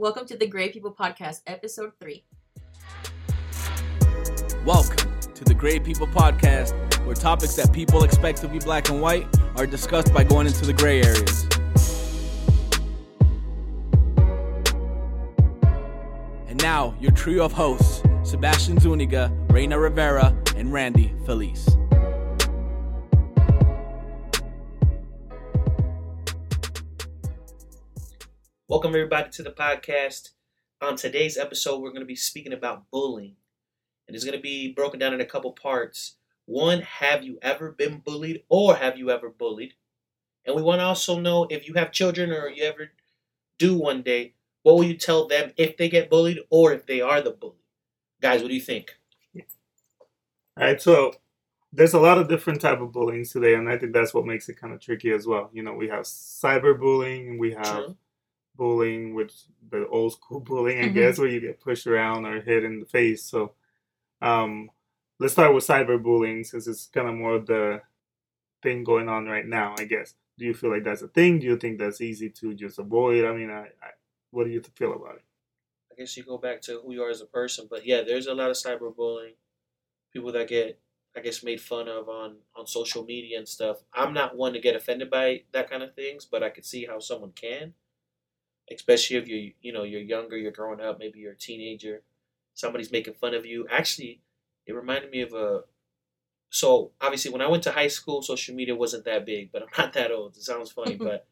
Welcome to the Gray People Podcast, episode three. Welcome to the Gray People Podcast, where topics that people expect to be black and white are discussed by going into the gray areas. And now, your trio of hosts Sebastian Zuniga, Reina Rivera, and Randy Felice. Welcome, everybody, to the podcast. On today's episode, we're going to be speaking about bullying. And it's going to be broken down in a couple parts. One, have you ever been bullied or have you ever bullied? And we want to also know if you have children or you ever do one day, what will you tell them if they get bullied or if they are the bully? Guys, what do you think? All right, so there's a lot of different type of bullying today, and I think that's what makes it kind of tricky as well. You know, we have cyberbullying, and we have True. Bullying, which the old school bullying, I Mhm. guess, where you get pushed around or hit in the face. So, um, let's start with cyberbullying since it's kind of more of the thing going on right now. I guess. Do you feel like that's a thing? Do you think that's easy to just avoid? I mean, I, I what do you feel about it? I guess you go back to who you are as a person. But yeah, there's a lot of cyberbullying. People that get, I guess, made fun of on, on social media and stuff. I'm not one to get offended by that kind of things, but I could see how someone can. Especially if you're, you know, you're younger, you're growing up, maybe you're a teenager, somebody's making fun of you. Actually, it reminded me of a. So obviously, when I went to high school, social media wasn't that big, but I'm not that old. It sounds funny, but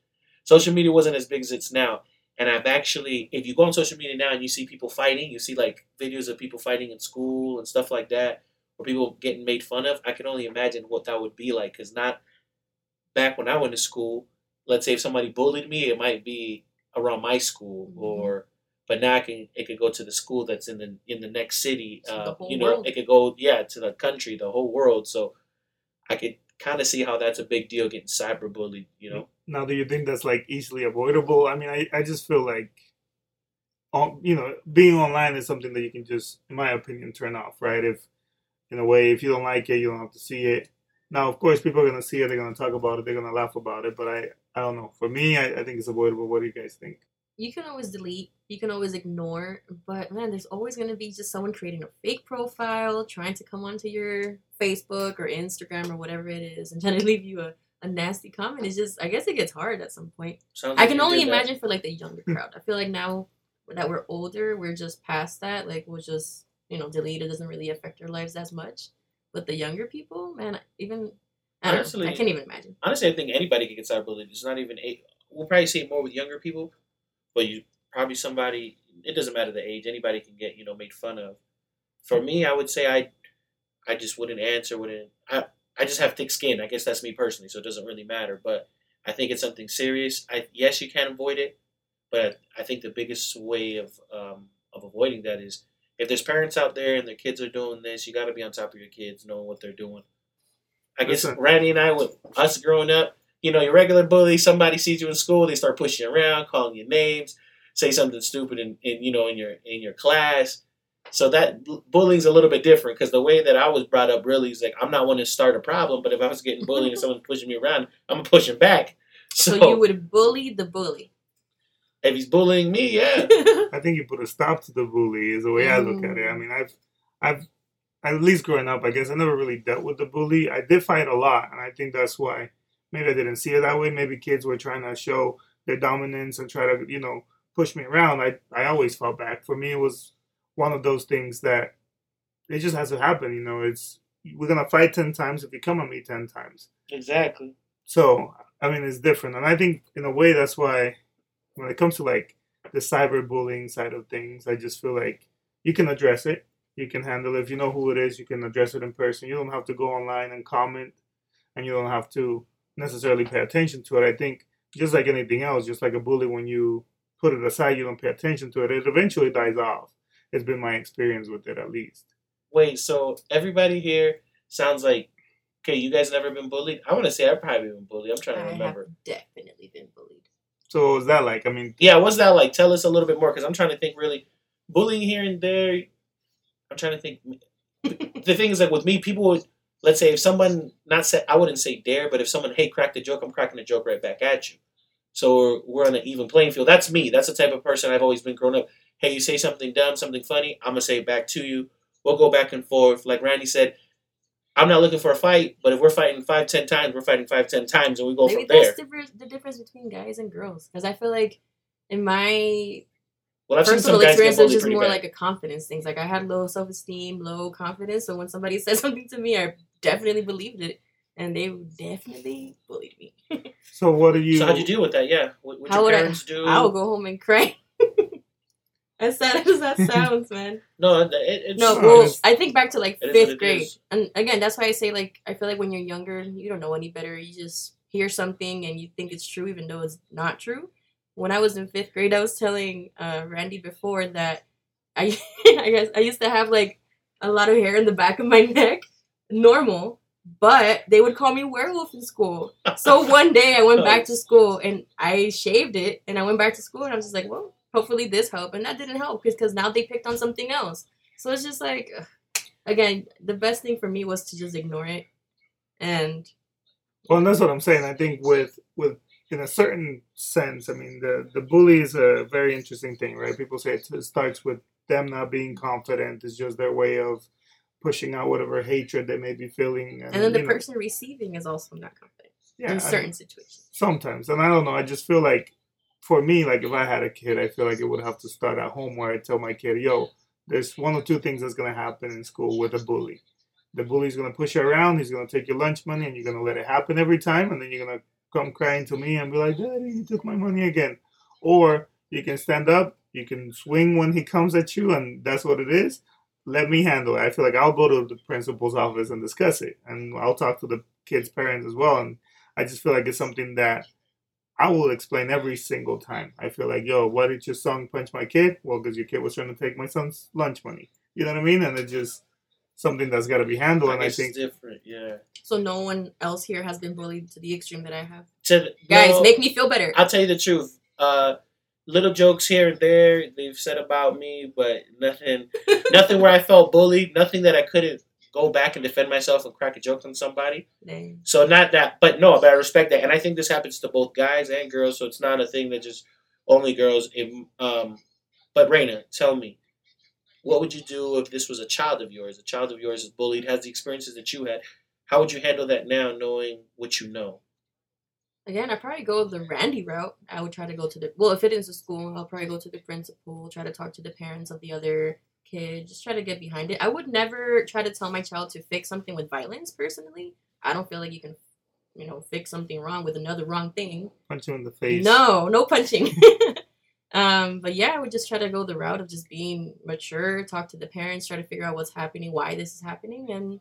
social media wasn't as big as it's now. And I've actually, if you go on social media now and you see people fighting, you see like videos of people fighting in school and stuff like that, or people getting made fun of. I can only imagine what that would be like. Because not back when I went to school, let's say if somebody bullied me, it might be around my school, Mhm. or but now I can it could go to the school that's in the in the next city. To the Uh, whole you know, world. it could go yeah to the country, the whole world. So I could kind of see how that's a big deal getting cyberbullied. You know. Now, do you think that's like easily avoidable? I mean, I, I just feel like, on, you know, being online is something that you can just, in my opinion, turn off, right? If, in a way, if you don't like it, you don't have to see it. Now, of course, people are going to see it, they're going to talk about it, they're going to laugh about it, but I, I don't know. For me, I, I think it's avoidable. What do you guys think? You can always delete, you can always ignore, but man, there's always going to be just someone creating a fake profile, trying to come onto your Facebook or Instagram or whatever it is, and trying to leave you a, a nasty comment. It's just, I guess it gets hard at some point. Sounds I can you only did that. imagine for like the younger hmm. crowd. I feel like now that we're older, we're just past that. Like we'll just you know delete. It doesn't really affect our lives as much. But the younger people, man, even I, don't know, Honestly- I can't even imagine. honestly, I think anybody can get cyberbullied. It's not even a. We'll probably see it more with younger people, but you probably somebody. It doesn't matter the age. Anybody can get you know made fun of. For me, I would say I, I just wouldn't answer. Wouldn't I? I just have thick skin. I guess that's me personally, so it doesn't really matter. But I think it's something serious. I yes, you can avoid it, but I think the biggest way of um, of avoiding that is if there's parents out there and their kids are doing this, you got to be on top of your kids, knowing what they're doing. I guess Listen. Randy and I, with us growing up, you know, your regular bully, somebody sees you in school, they start pushing you around, calling you names, say something stupid in, in you know in your in your class. So that bullying's a little bit different because the way that I was brought up really is like I'm not one to start a problem, but if I was getting bullied and someone's pushing me around, I'm gonna push him back. So, So, you would bully the bully. If he's bullying me, yeah, I think you put a stop to the bully is the way I look at it. I mm. mean, I've, I've, at least growing up, I guess I never really dealt with the bully. I did fight a lot, and I think that's why maybe I didn't see it that way. Maybe kids were trying to show their dominance and try to, you know, push me around. I, I always fought back. For me, it was one of those things that it just has to happen. You know, it's we're gonna fight ten times if you come at me ten times. exactly. So I mean, it's different, and I think in a way that's why when it comes to like the cyberbullying side of things, I just feel like you can address it, you can handle it. If you know who it is, you can address it in person. You don't have to go online and comment, and you don't have to necessarily pay attention to it. I think just like anything else, just like a bully, when you put it aside, you don't pay attention to it, it eventually dies off. It's been my experience with it, at least. Wait, so everybody here sounds like okay. You guys never been bullied? I want to say I've probably been bullied. I'm trying I to have remember. definitely been bullied. So was that like? I mean, Yeah, what's that like? Tell us a little bit more because I'm trying to think. Really, bullying here and there. I'm trying to think. the thing is, like with me, people would let's say if someone not say I wouldn't say dare, but if someone hey crack the joke, I'm cracking the joke right back at you. So we're, we're on an even playing field. That's me. That's the type of person I've always been growing up. Hey, you say something dumb, something funny, I'm gonna say it back to you. We'll go back and forth. Like Randy said, I'm not looking for a fight, but if we're fighting five, ten times, we're fighting five, ten times, and we go Maybe from there. that's the difference between guys and girls. Because I feel like in my Well, I've seen personal some experience, it's bullied just more bad. like a confidence thing. Like I had low self esteem, low confidence. So when somebody said something to me, I definitely believed it, and they definitely bullied me. So what do you? so how'd you deal with that? Yeah, what, what How your would I- parents do? I will go home and cry. as sad as that sounds, man. No, it, it's No, No, well, it's- I think back to like It is what fifth grade, is. and again, that's why I say like I feel like when you're younger, you don't know any better. You just hear something and you think it's true, even though it's not true. When I was in fifth grade, I was telling uh, Randy before that I, I guess I used to have like a lot of hair in the back of my neck, normal, but they would call me werewolf in school. So one day I went back to school and I shaved it, and I went back to school and I was just like, well, hopefully this helped, and that didn't help because now they picked on something else. So it's just like, again, the best thing for me was to just ignore it, and Well, and that's what I'm saying. I think with with in a certain sense, I mean, the the bully is a very interesting thing, right? People say it starts with them not being confident. It's just their way of pushing out whatever hatred they may be feeling, and then the you know, person receiving is also not confident yeah, in I- certain situations. sometimes, and I don't know. I just feel like for me, like if I had a kid, I feel like it would have to start at home where I tell my kid, "Yo, there's one or two things that's gonna happen in school with a bully." The bully's gonna push you around. He's gonna take your lunch money, and you're gonna let it happen every time. And then you're gonna come crying to me and be like, "Daddy, you took my money again." Or you can stand up. You can swing when he comes at you, and that's what it is. Let me handle it. I feel like I'll go to the principal's office and discuss it, and I'll talk to the kid's parents as well. And I just feel like it's something that I will explain every single time. I feel like, yo, why did your son punch my kid? Well, because your kid was trying to take my son's lunch money. You know what I mean? And it's just something that's got to be handled. And I think it's different. Yeah. So no one else here has been bullied to the extreme that I have. To, Guys, no, make me feel better. I'll tell you the truth. Uh, little jokes here and there they've said about me, but nothing, nothing where I felt bullied. Nothing that I couldn't go back and defend myself and crack a joke on somebody. Dang. So not that, but no, but I respect that, and I think this happens to both guys and girls. So it's not a thing that just only girls. It, um, but Raina, tell me, what would you do if this was a child of yours? A child of yours is bullied, has the experiences that you had. How would you handle that now, knowing what you know? Again, I probably go the Randy route. I would try to go to the well, if it is a school, I'll probably go to the principal, try to talk to the parents of the other kid, just try to get behind it. I would never try to tell my child to fix something with violence. Personally, I don't feel like you can, you know, fix something wrong with another wrong thing. punch you in the face. No, no punching. um, but yeah, I would just try to go the route of just being mature, talk to the parents, try to figure out what's happening, why this is happening, and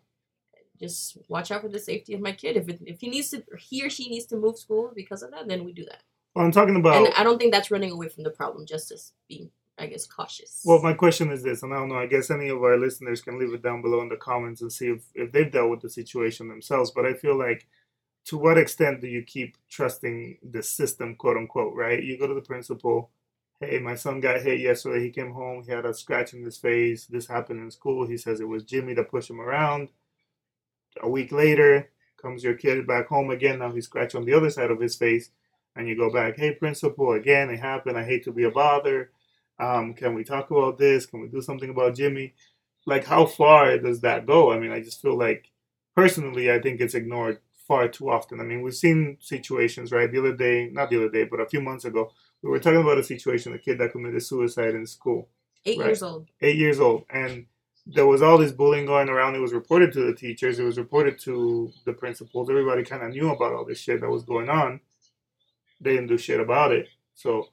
just watch out for the safety of my kid. If it, if he needs to, he or she needs to move school because of that, then we do that. Well, I'm talking about. And I don't think that's running away from the problem. Just as being, I guess, cautious. Well, my question is this, and I don't know. I guess any of our listeners can leave it down below in the comments and see if, if they've dealt with the situation themselves. But I feel like, to what extent do you keep trusting the system, quote unquote, right? You go to the principal, hey, my son got hit yesterday. He came home, he had a scratch in his face. This happened in school. He says it was Jimmy that pushed him around. A week later, comes your kid back home again. Now he's scratched on the other side of his face. And you go back, hey, principal, again, it happened. I hate to be a bother um, can we talk about this? Can we do something about Jimmy? Like, how far does that go? I mean, I just feel like, personally, I think it's ignored far too often. I mean, we've seen situations, right? The other day, not the other day, but a few months ago, we were talking about a situation, a kid that committed suicide in school, eight right. years old. eight years old, and there was all this bullying going around. It was reported to the teachers, it was reported to the principals. Everybody kind of knew about all this shit that was going on. They didn't do shit about it. So,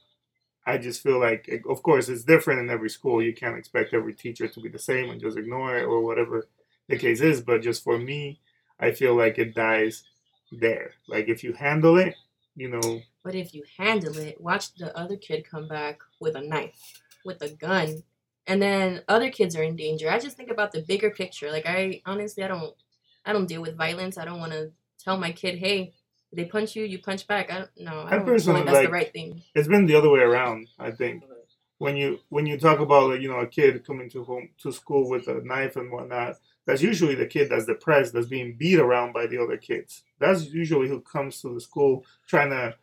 I just feel like, of course, it's different in every school. You can't expect every teacher to be the same and just ignore it or whatever the case is. But just for me, I feel like it dies there. Like if you handle it, you know, But if you handle it, watch the other kid come back with a knife, with a gun, and then other kids are in danger. I just think about the bigger picture. Like I honestly, I don't, I don't deal with violence. I don't want to tell my kid, hey, they punch you, you punch back. I don't, no, I I don't feel personally like that's like- the right thing. it's been the other way around. I think when you when you talk about like, you know a kid coming to home to school with a knife and whatnot, that's usually the kid that's depressed, that's being beat around by the other kids. That's usually who comes to the school trying to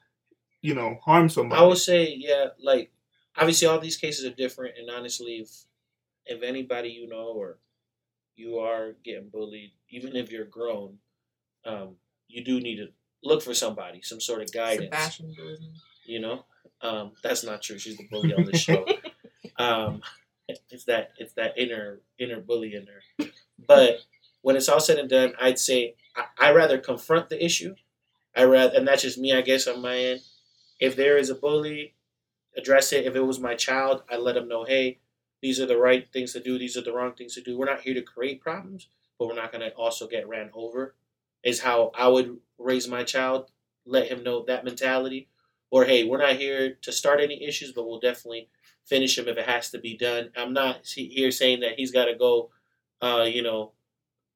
you know harm somebody. I would say, yeah, like obviously all these cases are different, and honestly, if if anybody you know or you are getting bullied, even if you're grown, um, you do need to look for somebody, some sort of guidance. You know, um, that's not true. She's the bully on the show. um, it's that it's that inner inner bully in her. But when it's all said and done, I'd say I, I rather confront the issue. I rather, and that's just me, I guess, on my end. If there is a bully, address it. If it was my child, I let them know, hey, these are the right things to do. These are the wrong things to do. We're not here to create problems, but we're not going to also get ran over. Is how I would raise my child. Let him know that mentality. Or hey, we're not here to start any issues, but we'll definitely finish him if it has to be done. I'm not here saying that he's got to go, uh, you know,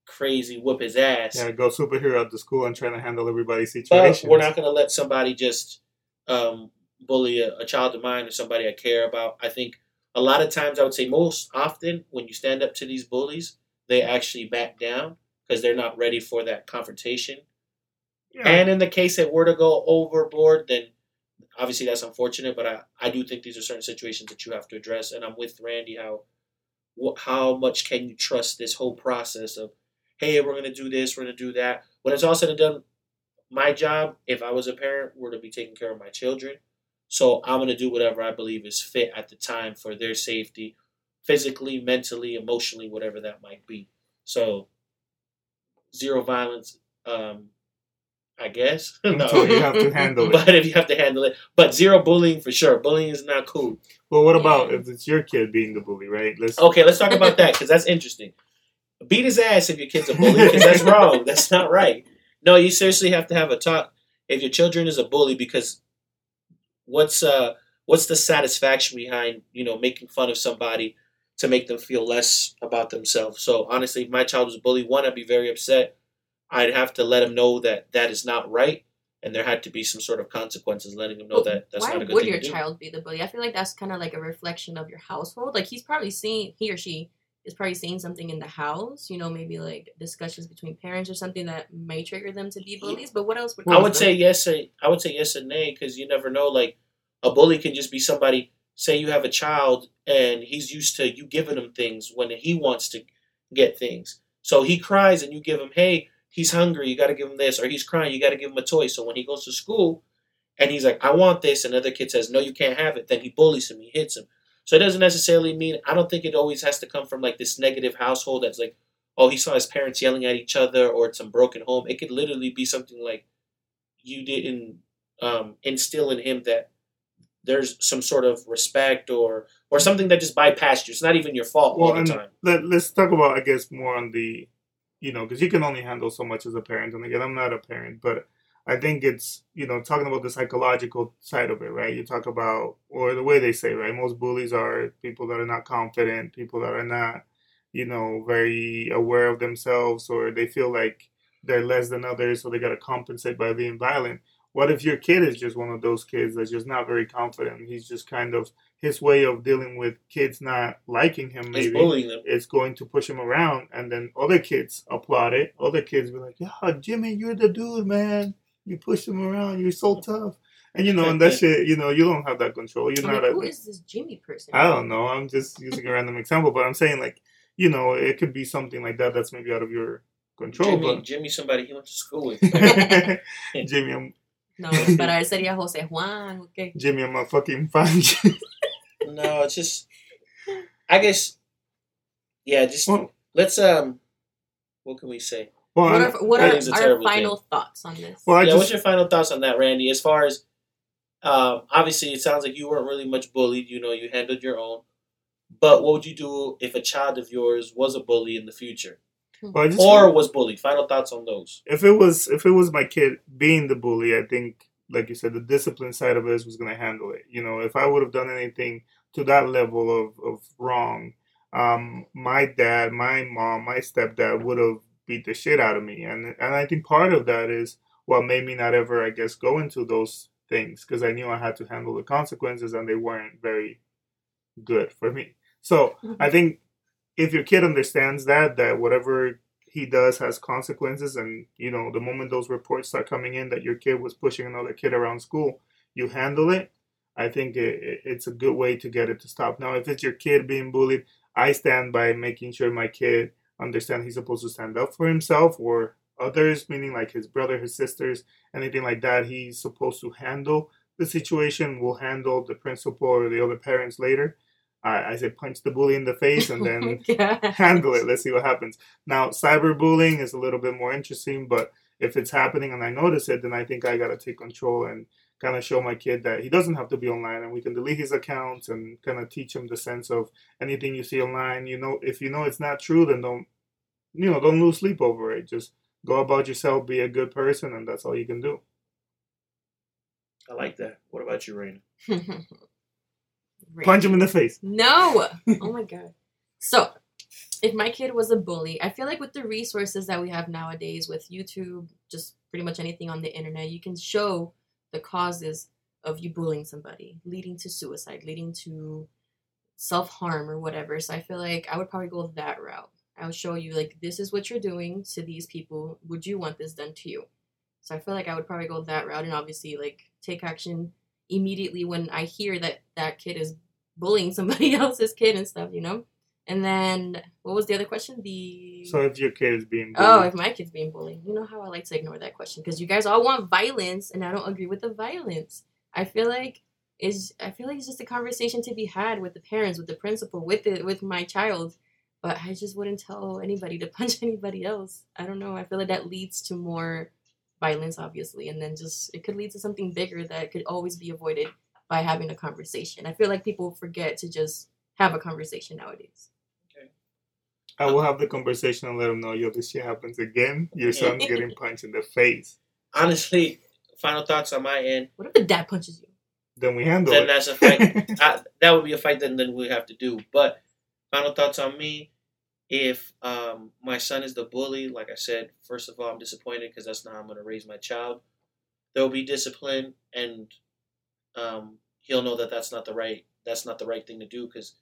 crazy whoop his ass. yeah, go superhero at the school and trying to handle everybody's But situation. we're not going to let somebody just um, bully a, a child of mine or somebody I care about. I think a lot of times, I would say most often, when you stand up to these bullies, they actually back down because they're not ready for that confrontation. Yeah. And in the case that were to go overboard, then obviously that's unfortunate. But I, I do think these are certain situations that you have to address. And I'm with Randy. How wh- how much can you trust this whole process of, hey, we're gonna do this, we're gonna do that. When it's all said and done, my job, if I was a parent, were to be taking care of my children. So I'm gonna do whatever I believe is fit at the time for their safety, physically, mentally, emotionally, whatever that might be. So zero violence. Um, I guess. Until you have to handle it. But if you have to handle it, but zero bullying for sure. Bullying is not cool. Well, what about if it's your kid being the bully, right? Let's. Okay, let's talk about that because that's interesting. Beat his ass if your kid's a bully because that's wrong. That's not right. No, you seriously have to have a talk if your children is a bully because what's uh what's the satisfaction behind you know making fun of somebody to make them feel less about themselves? So honestly, if my child was bullied, one, I'd be very upset. I'd have to let him know that that is not right, and there had to be some sort of consequences, letting him know But that that's not a good would thing your to do. child be the bully? I feel like that's kind of like a reflection of your household. Like he's probably seeing he or she is probably seeing something in the house. You know, maybe like discussions between parents or something that may trigger them to be bullies. But what else would? I would them? say yes. and- I would say yes and nay because you never know. Like a bully can just be somebody. Say you have a child and he's used to you giving him things when he wants to get things. So he cries and you give him, hey, he's hungry. You got to give him this, or he's crying. You got to give him a toy. So when he goes to school and he's like, I want this, and another kid says, no, you can't have it, then he bullies him. He hits him. So it doesn't necessarily mean. I don't think it always has to come from like this negative household that's like, oh, he saw his parents yelling at each other, or it's some broken home. It could literally be something like you didn't um, instill in him that there's some sort of respect or or something that just bypassed you. It's not even your fault all Well, the and time. let, let's talk about, I guess, more on the, you know, because you can only handle so much as a parent. And again, I'm not a parent, but I think it's, you know, talking about the psychological side of it, right? You talk about, or the way they say, right? Most bullies are people that are not confident, people that are not, you know, very aware of themselves, or they feel like they're less than others, so they got to compensate by being violent. What if your kid is just one of those kids that's just not very confident? He's just kind of his way of dealing with kids not liking him, He's maybe bullying them. it's going to push him around, and then other kids applaud it. Other kids be like, "Yeah, Jimmy, you're the dude, man. You push him around. You're so tough." And you know, and that shit, you know, you don't have that control. You're I'm not. like, A, who is this Jimmy person? I don't know. I'm just using a random example, but I'm saying like, you know, it could be something like that that's maybe out of your control. Jimmy, Jimmy, somebody he went to school with. Jimmy, I'm No, para él sería José Juan. Okay. Jimmy, I'm a fucking fan. no, it's just. I guess. Yeah, just well, let's um. What can we say? well, What are, what I are think it's a our terrible final thoughts on this? well, I yeah, just what's your final thoughts on that, Randy? As far as, um, obviously, it sounds like you weren't really much bullied. You know, you handled your own. But what would you do if a child of yours was a bully in the future, well, just or was bullied? Final thoughts on those. if it was if it was my kid being the bully, I think, like you said, the discipline side of us was going to handle it. You know, if I would have done anything to that level of of wrong, um, my dad, my mom, my stepdad would have beat the shit out of me, and and I think part of that is what made me not ever, I guess, go into those things because I knew I had to handle the consequences, and they weren't very good for me. So I think if your kid understands that that whatever he does has consequences and you know the moment those reports start coming in that your kid was pushing another kid around school you handle it, I think it, it- it's a good way to get it to stop. Now, if it's your kid being bullied, I stand by making sure my kid understand he's supposed to stand up for himself or others, meaning like his brother, his sisters, anything like that. He's supposed to handle the situation. We'll handle the principal or the other parents later. I, I say punch the bully in the face and then Oh handle it. Let's see what happens. Now, cyberbullying is a little bit more interesting, but if it's happening and I notice it, then I think I got to take control and kind of show my kid that he doesn't have to be online and we can delete his accounts and kind of teach him the sense of anything you see online. You know, if you know it's not true, then don't, you know, don't lose sleep over it. Just go about yourself, be a good person, and that's all you can do. I like that. What about you, Raina? Punch him in the face. No. Oh my god. So, if my kid was a bully, I feel like with the resources that we have nowadays with YouTube, just pretty much anything on the internet, you can show the causes of you bullying somebody, leading to suicide, leading to self harm or whatever. So I feel like I would probably go that route. I would show you like this is what you're doing to these people. Would you want this done to you? So I feel like I would probably go that route and obviously like take action immediately when I hear that that kid is bullying somebody else's kid and stuff, you know? And then what was the other question? The So if your kid is being Oh, if my kid's being bullied. You know how I like to ignore that question because you guys all want violence and I don't agree with the violence. I feel like is I feel like it's just a conversation to be had with the parents, with the principal, with the with my child. But I just wouldn't tell anybody to punch anybody else. I don't know. I feel like that leads to more violence, obviously, and then just it could lead to something bigger that could always be avoided by having a conversation. I feel like people forget to just have a conversation nowadays. I will have the conversation and let him know, yo, this shit happens again. Your son's getting punched in the face. Honestly, final thoughts on my end. What if the dad punches you? Then we handle Then it. that's a fight. I, that would be a fight that then we have to do. But final thoughts on me. If um, my son is the bully, like I said, first of all, I'm disappointed because that's not how I'm going to raise my child. There will be discipline, and um, he'll know that that's not the right that's not the right thing to do because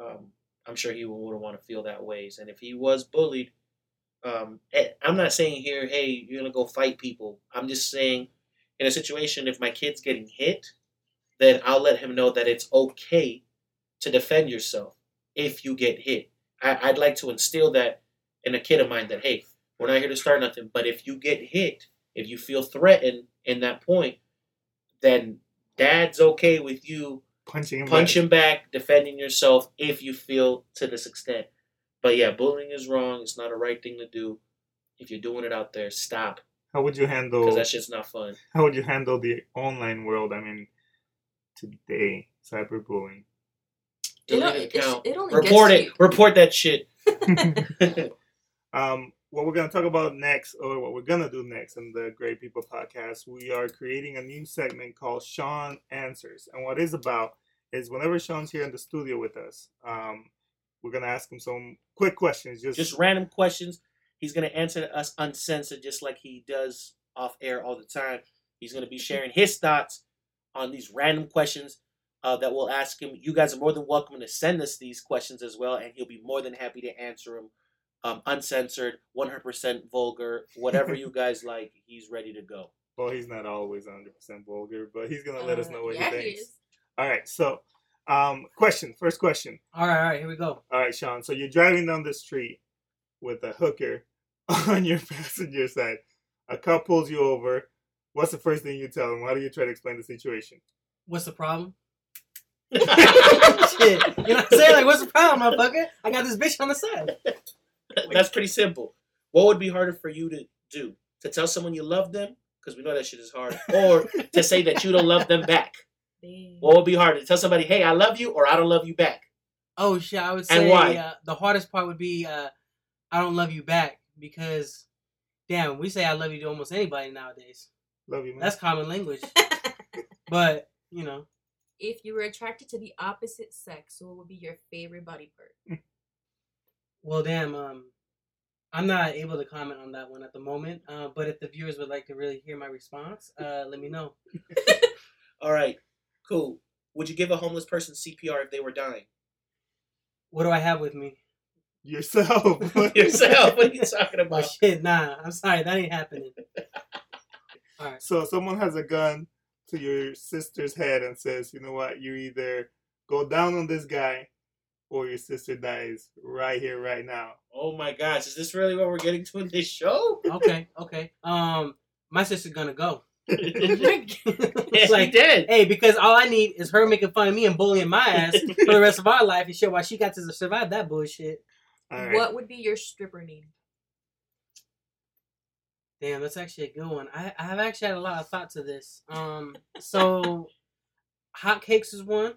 um, I'm sure he wouldn't want to feel that ways. And if he was bullied, um, eh, I'm not saying here, hey, you're gonna go fight people. I'm just saying, in a situation, if my kid's getting hit, then I'll let him know that it's okay to defend yourself if you get hit. I, I'd like to instill that in a kid of mine that hey, we're not here to start nothing, but if you get hit, if you feel threatened in that point, then dad's okay with you punching him. back. punching back, defending yourself if you feel to this extent. But yeah, bullying is wrong. It's not a right thing to do. If you're doing it out there, stop How would you handle? because that shit's not fun. How would you handle the online world? I mean, today cyberbullying. You know, Delete it, account. it only Report gets it. Report that shit. um, what we're gonna talk about next, or what we're gonna do next in the Great People podcast, we are creating a new segment called Sean Answers, and what it's about is whenever Sean's here in the studio with us, um, we're gonna ask him some quick questions. Just, Just random questions. He's gonna answer us uncensored, just like he does off air all the time. He's gonna be sharing his thoughts on these random questions uh, that we'll ask him. You guys are more than welcome to send us these questions as well, and he'll be more than happy to answer them. Um, uncensored, 100% vulgar, whatever you guys like, he's ready to go. well, he's not always 100 percent vulgar, but he's gonna let us Uh, know what yeah, he he thinks. is. All right, so um, question, first question. All right, all right, here we go. All right, Sean. So you're driving down the street with a hooker on your passenger side. A cop pulls you over. What's the first thing you tell him? Why do you try to explain the situation? What's the problem? Shit. You know what I'm saying? Like, what's the problem, motherfucker? I got this bitch on the side. That's pretty simple. What would be harder for you to do? To tell someone you love them, because we know that shit is hard, or to say that you don't love them back? Damn. What would be harder? To tell somebody, hey, I love you, or I don't love you back? Oh shit! I would And say why? Uh, the hardest part would be uh, I don't love you back because, damn, we say I love you to almost anybody nowadays. Love you, man. That's common language. But you know, if you were attracted to the opposite sex, what would be your favorite body part? well, damn. Um, I'm not able to comment on that one at the moment. Uh, but if the viewers would like to really hear my response, uh, let me know. All right, cool. Would you give a homeless person CPR if they were dying? What do I have with me? Yourself. Yourself. What are you talking Oh about? shit! Nah, I'm sorry, that ain't happening. All right. So someone has a gun, to your sister's head and says, you know what, you either go down on this guy or your sister dies right here, right now. Oh my gosh, is this really what we're getting to in this show? Okay, okay. Um, my sister's gonna go. yes, It's we like, did. hey, because all I need is her making fun of me and bullying my ass for the rest of our life and shit. Why she got to survive that bullshit? All right. What would be your stripper name? Damn, that's actually a good one. I, I have actually had a lot of thought to this. Um, so hot cakes is one.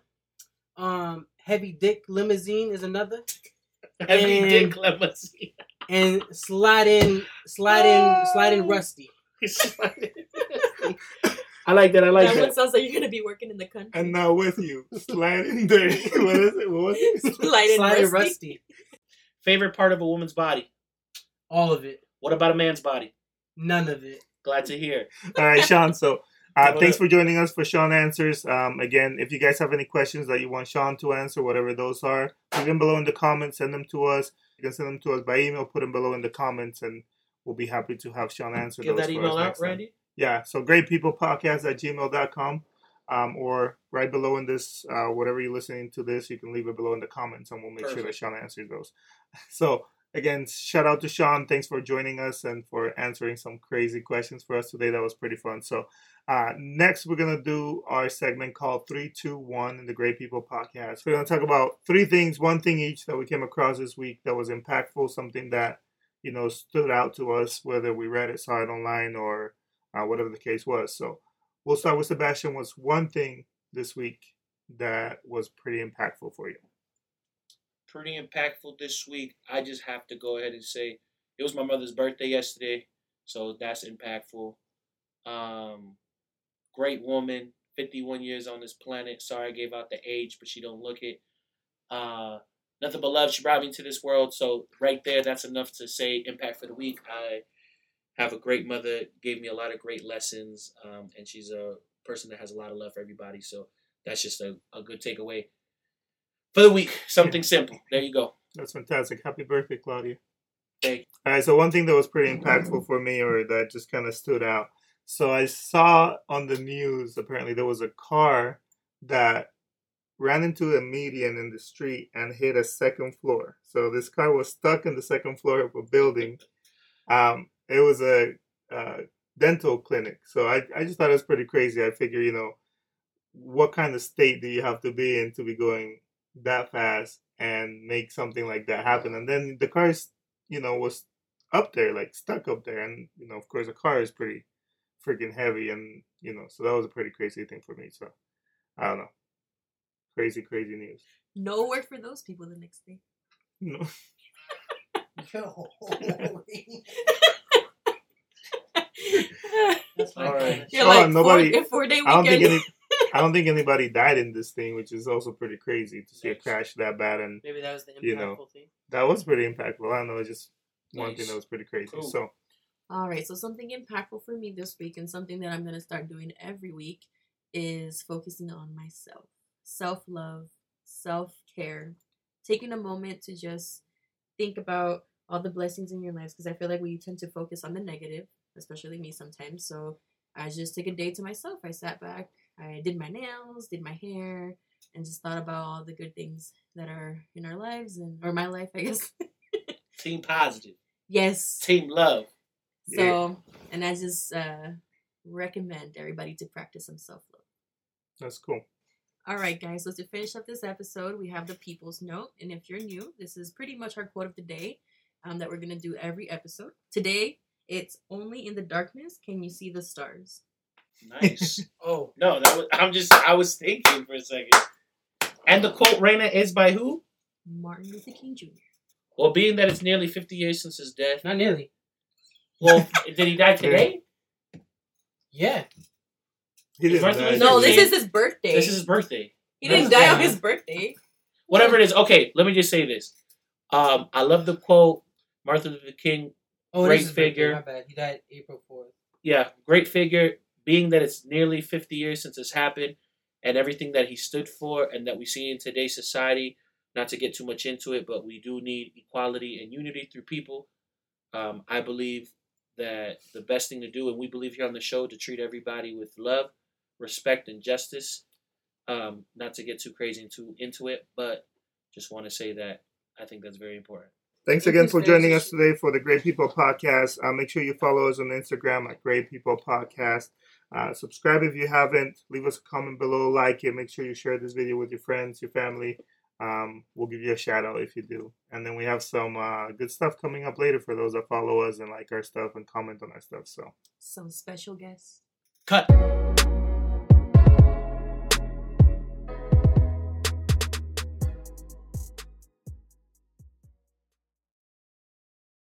Um, heavy dick limousine is another, Heavy and- dick limousine. and slide in, slide in, oh. slide in rusty. I like that. I like that one sounds like you're gonna be working in the country. And now with you, sliding there. what is it? What was it? Slide in slide in rusty. rusty. Favorite part of a woman's body? All of it. What about a man's body? None of it. Glad to hear. All right, Sean. So, uh, thanks for joining us for Sean Answers. Um, again, if you guys have any questions that you want Sean to answer, whatever those are, leave them below in the comments. Send them to us. You can send them to us by email. Put them below in the comments, and we'll be happy to have Sean answer Give those that for email out, next time. Yeah, so greatpeoplepodcast at gmail.com um, or right below in this, uh, whatever you're listening to this, you can leave it below in the comments and we'll make sure that Sean answers those. So, again, shout out to Sean. Thanks for joining us and for answering some crazy questions for us today. That was pretty fun. So, uh, next, we're going to do our segment called 321 in the Great People Podcast. We're going to talk about three things, one thing each that we came across this week that was impactful, something that, you know, stood out to us, whether we read it, saw it online, or uh, whatever the case was. So we'll start with Sebastian. What's one thing this week that was pretty impactful for you? Pretty impactful this week. I just have to go ahead and say it was my mother's birthday yesterday, so that's impactful. Um, great woman, 51 years on this planet. Sorry I gave out the age, but she don't look it. Uh, nothing but love. She brought me into this world, so right there, that's enough to say impact for the week. I have a great mother, gave me a lot of great lessons, um, and she's a person that has a lot of love for everybody. So that's just a, a good takeaway for the week. Something simple. There you go. That's fantastic. Happy birthday, Claudia. Thank you. All right, so one thing that was pretty impactful for me, or that just kind of stood out. So I saw on the news apparently there was a car that ran into a median in the street and hit a second floor. So this car was stuck in the second floor of a building. Um, it was a uh, dental clinic. So I, I just thought it was pretty crazy. I figure, you know, what kind of state do you have to be in to be going that fast and make something like that happen? And then the car's, you know, was up there, like stuck up there. And, you know, of course, a car is pretty freaking heavy. And, you know, so that was a pretty crazy thing for me. So I don't know. Crazy, crazy news. No work for those people the next day. No. That's All right. You're Oh, like nobody- four, four day I don't think any. I don't think anybody died in this thing, which is also pretty crazy to see a crash that bad. And Maybe that was the impactful You know. thing. that was pretty impactful. I don't know, it's just one thing that was pretty crazy. Cool. So All right, so something impactful for me this week, and something that I'm gonna start doing every week, is focusing on myself, self love, self care, taking a moment to just think about all the blessings in your lives, because I feel like we tend to focus on the negative, especially me sometimes. So I just took a day to myself. I sat back, I did my nails, did my hair, and just thought about all the good things that are in our lives and or my life, I guess. Team positive. yes. Team love. So, and I just uh, recommend everybody to practice some self love. that's cool. All right, guys. So to finish up this episode, we have the People's Note, and if you're new, this is pretty much our quote of the day um, that we're gonna do every episode. Today, it's only in the darkness can you see the stars. Nice. Oh, no, that was, I'm just. I was thinking for a second. And the quote, Raina, is by who? Martin Luther King Jr. Well, being that it's nearly 50 years since his death. not nearly. Well, did he die today? Yeah. He didn't die. Luther No, this is his birthday. This is his birthday. he didn't die on his birthday. Whatever it is. Okay, let me just say this. Um, I love the quote. Martin Luther King Oh, Great is his birthday, figure. My bad. He died April fourth. yeah, great figure. Being that it's nearly 50 years since this happened, and everything that he stood for, and that we see in today's society. Not to get too much into it, but we do need equality and unity through people. Um, I believe that the best thing to do, and we believe here on the show, to treat everybody with love, respect and justice. Um, not to get too crazy into into it, but just want to say that I think that's very important. Thanks again for joining us today for the Great People Podcast. Uh, make sure you follow us on Instagram at Great People Podcast. Uh, subscribe if you haven't. Leave us a comment below, like it. Make sure you share this video with your friends, your family. Um, we'll give you a shout out if you do. And then we have some uh, good stuff coming up later for those that follow us and like our stuff and comment on our stuff. So. Some special guests. Cut.